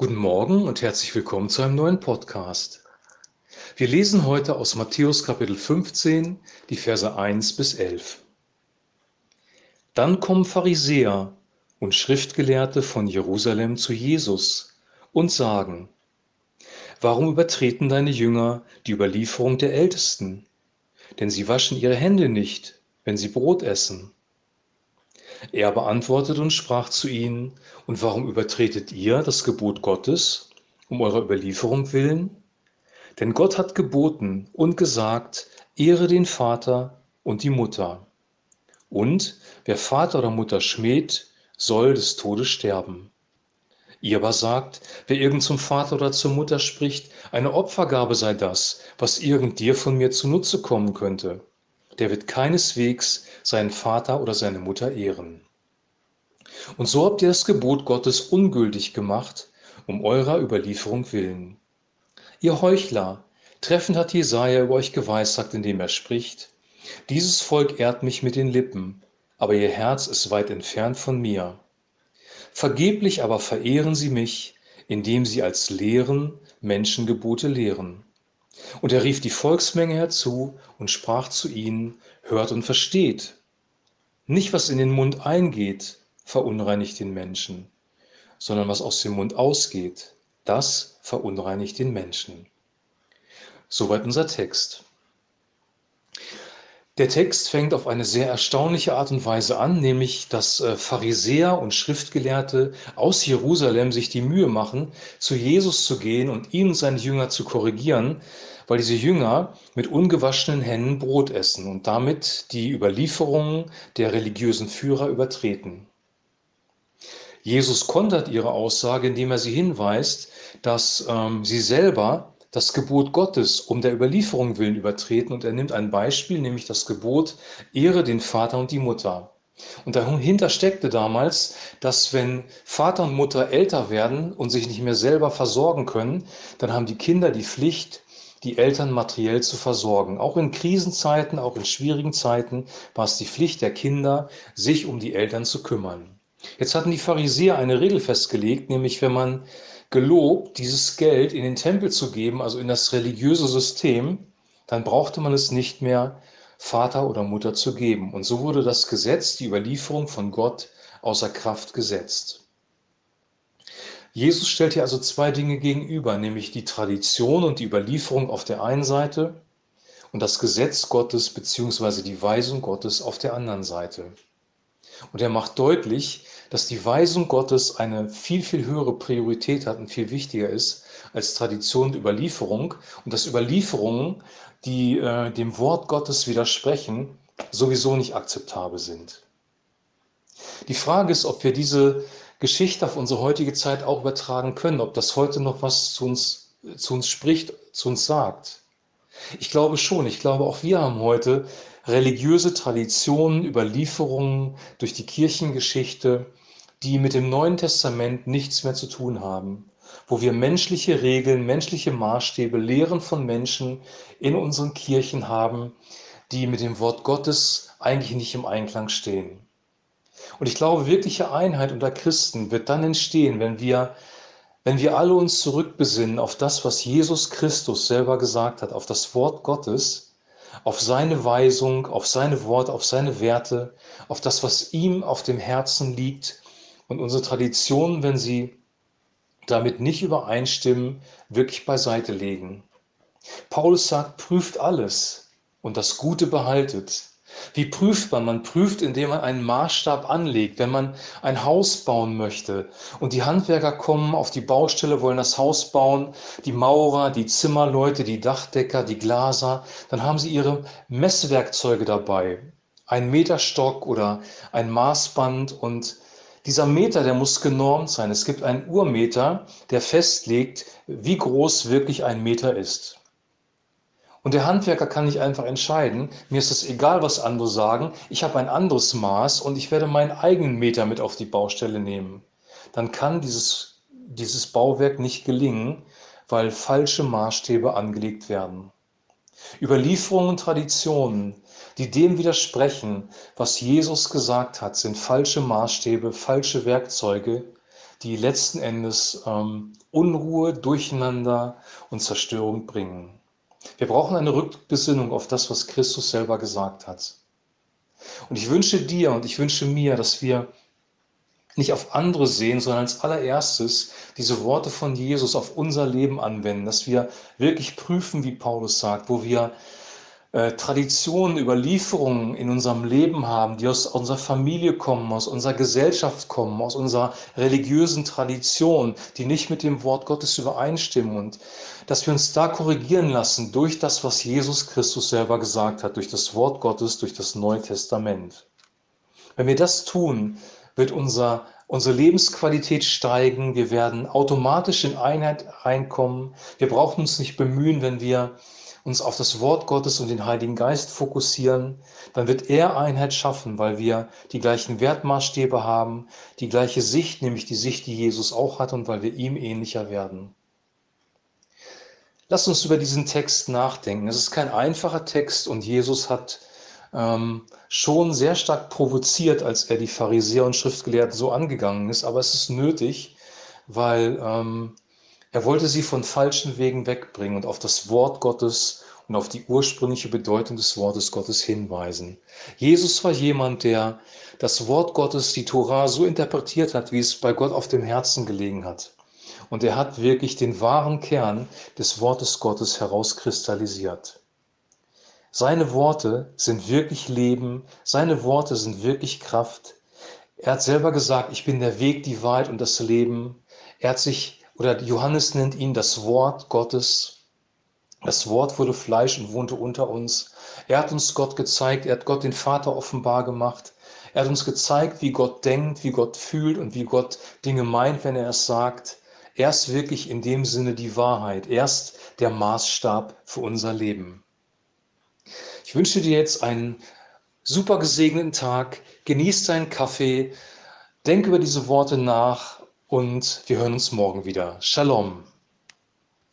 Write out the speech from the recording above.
Guten Morgen und herzlich willkommen zu einem neuen Podcast. Wir lesen heute aus Matthäus Kapitel 15 die Verse 1 bis 11. Dann kommen Pharisäer und Schriftgelehrte von Jerusalem zu Jesus und sagen, Warum übertreten deine Jünger die Überlieferung der Ältesten? Denn sie waschen ihre Hände nicht, wenn sie Brot essen. Er beantwortete und sprach zu ihnen, Und warum übertretet ihr das Gebot Gottes, um eurer Überlieferung willen? Denn Gott hat geboten und gesagt, Ehre den Vater und die Mutter. Und wer Vater oder Mutter schmäht, soll des Todes sterben. Ihr aber sagt, wer irgend zum Vater oder zur Mutter spricht, eine Opfergabe sei das, was irgend dir von mir zunutze kommen könnte der wird keineswegs seinen Vater oder seine Mutter ehren. Und so habt ihr das Gebot Gottes ungültig gemacht, um eurer Überlieferung willen. Ihr Heuchler, treffend hat Jesaja über euch geweissagt, indem er spricht: Dieses Volk ehrt mich mit den Lippen, aber ihr Herz ist weit entfernt von mir. Vergeblich aber verehren sie mich, indem sie als Lehren Menschengebote lehren. Und er rief die Volksmenge herzu und sprach zu ihnen, hört und versteht. Nicht, was in den Mund eingeht, verunreinigt den Menschen, sondern was aus dem Mund ausgeht, das verunreinigt den Menschen. Soweit unser Text. Der Text fängt auf eine sehr erstaunliche Art und Weise an, nämlich dass äh, Pharisäer und Schriftgelehrte aus Jerusalem sich die Mühe machen, zu Jesus zu gehen und ihn und seine Jünger zu korrigieren, weil diese Jünger mit ungewaschenen Händen Brot essen und damit die Überlieferungen der religiösen Führer übertreten. Jesus kontert ihre Aussage, indem er sie hinweist, dass ähm, sie selber das Gebot Gottes um der Überlieferung willen übertreten und er nimmt ein Beispiel, nämlich das Gebot, ehre den Vater und die Mutter. Und dahinter steckte damals, dass wenn Vater und Mutter älter werden und sich nicht mehr selber versorgen können, dann haben die Kinder die Pflicht, die Eltern materiell zu versorgen. Auch in Krisenzeiten, auch in schwierigen Zeiten war es die Pflicht der Kinder, sich um die Eltern zu kümmern. Jetzt hatten die Pharisäer eine Regel festgelegt, nämlich wenn man gelobt, dieses Geld in den Tempel zu geben, also in das religiöse System, dann brauchte man es nicht mehr Vater oder Mutter zu geben. Und so wurde das Gesetz, die Überlieferung von Gott, außer Kraft gesetzt. Jesus stellt hier also zwei Dinge gegenüber, nämlich die Tradition und die Überlieferung auf der einen Seite und das Gesetz Gottes bzw. die Weisung Gottes auf der anderen Seite. Und er macht deutlich, dass die Weisung Gottes eine viel, viel höhere Priorität hat und viel wichtiger ist als Tradition und Überlieferung und dass Überlieferungen, die äh, dem Wort Gottes widersprechen, sowieso nicht akzeptabel sind. Die Frage ist, ob wir diese Geschichte auf unsere heutige Zeit auch übertragen können, ob das heute noch was zu uns, zu uns spricht, zu uns sagt. Ich glaube schon, ich glaube auch wir haben heute religiöse Traditionen, Überlieferungen durch die Kirchengeschichte, die mit dem Neuen Testament nichts mehr zu tun haben, wo wir menschliche Regeln, menschliche Maßstäbe, Lehren von Menschen in unseren Kirchen haben, die mit dem Wort Gottes eigentlich nicht im Einklang stehen. Und ich glaube, wirkliche Einheit unter Christen wird dann entstehen, wenn wir, wenn wir alle uns zurückbesinnen auf das, was Jesus Christus selber gesagt hat, auf das Wort Gottes auf seine Weisung, auf seine Worte, auf seine Werte, auf das, was ihm auf dem Herzen liegt und unsere Traditionen, wenn sie damit nicht übereinstimmen, wirklich beiseite legen. Paulus sagt, prüft alles und das Gute behaltet. Wie prüft man? Man prüft, indem man einen Maßstab anlegt. Wenn man ein Haus bauen möchte und die Handwerker kommen auf die Baustelle, wollen das Haus bauen, die Maurer, die Zimmerleute, die Dachdecker, die Glaser, dann haben sie ihre Messwerkzeuge dabei. Ein Meterstock oder ein Maßband und dieser Meter, der muss genormt sein. Es gibt einen Urmeter, der festlegt, wie groß wirklich ein Meter ist. Und der Handwerker kann nicht einfach entscheiden, mir ist es egal, was andere sagen, ich habe ein anderes Maß und ich werde meinen eigenen Meter mit auf die Baustelle nehmen. Dann kann dieses, dieses Bauwerk nicht gelingen, weil falsche Maßstäbe angelegt werden. Überlieferungen und Traditionen, die dem widersprechen, was Jesus gesagt hat, sind falsche Maßstäbe, falsche Werkzeuge, die letzten Endes ähm, Unruhe, Durcheinander und Zerstörung bringen. Wir brauchen eine Rückbesinnung auf das, was Christus selber gesagt hat. Und ich wünsche dir und ich wünsche mir, dass wir nicht auf andere sehen, sondern als allererstes diese Worte von Jesus auf unser Leben anwenden, dass wir wirklich prüfen, wie Paulus sagt, wo wir Traditionen, Überlieferungen in unserem Leben haben, die aus unserer Familie kommen, aus unserer Gesellschaft kommen, aus unserer religiösen Tradition, die nicht mit dem Wort Gottes übereinstimmen und dass wir uns da korrigieren lassen durch das, was Jesus Christus selber gesagt hat, durch das Wort Gottes, durch das Neue Testament. Wenn wir das tun, wird unser, unsere Lebensqualität steigen, wir werden automatisch in Einheit reinkommen, wir brauchen uns nicht bemühen, wenn wir uns auf das Wort Gottes und den Heiligen Geist fokussieren, dann wird er Einheit schaffen, weil wir die gleichen Wertmaßstäbe haben, die gleiche Sicht, nämlich die Sicht, die Jesus auch hat und weil wir ihm ähnlicher werden. Lass uns über diesen Text nachdenken. Es ist kein einfacher Text und Jesus hat ähm, schon sehr stark provoziert, als er die Pharisäer und Schriftgelehrten so angegangen ist, aber es ist nötig, weil ähm, er wollte sie von falschen Wegen wegbringen und auf das Wort Gottes und auf die ursprüngliche Bedeutung des Wortes Gottes hinweisen. Jesus war jemand, der das Wort Gottes, die Torah, so interpretiert hat, wie es bei Gott auf dem Herzen gelegen hat. Und er hat wirklich den wahren Kern des Wortes Gottes herauskristallisiert. Seine Worte sind wirklich Leben, seine Worte sind wirklich Kraft. Er hat selber gesagt, ich bin der Weg, die Wahrheit und das Leben. Er hat sich oder Johannes nennt ihn das Wort Gottes. Das Wort wurde Fleisch und wohnte unter uns. Er hat uns Gott gezeigt, er hat Gott den Vater offenbar gemacht. Er hat uns gezeigt, wie Gott denkt, wie Gott fühlt und wie Gott Dinge meint, wenn er es sagt. Er ist wirklich in dem Sinne die Wahrheit. Er ist der Maßstab für unser Leben. Ich wünsche dir jetzt einen super gesegneten Tag. Genieß deinen Kaffee. Denk über diese Worte nach und wir hören uns morgen wieder. Shalom.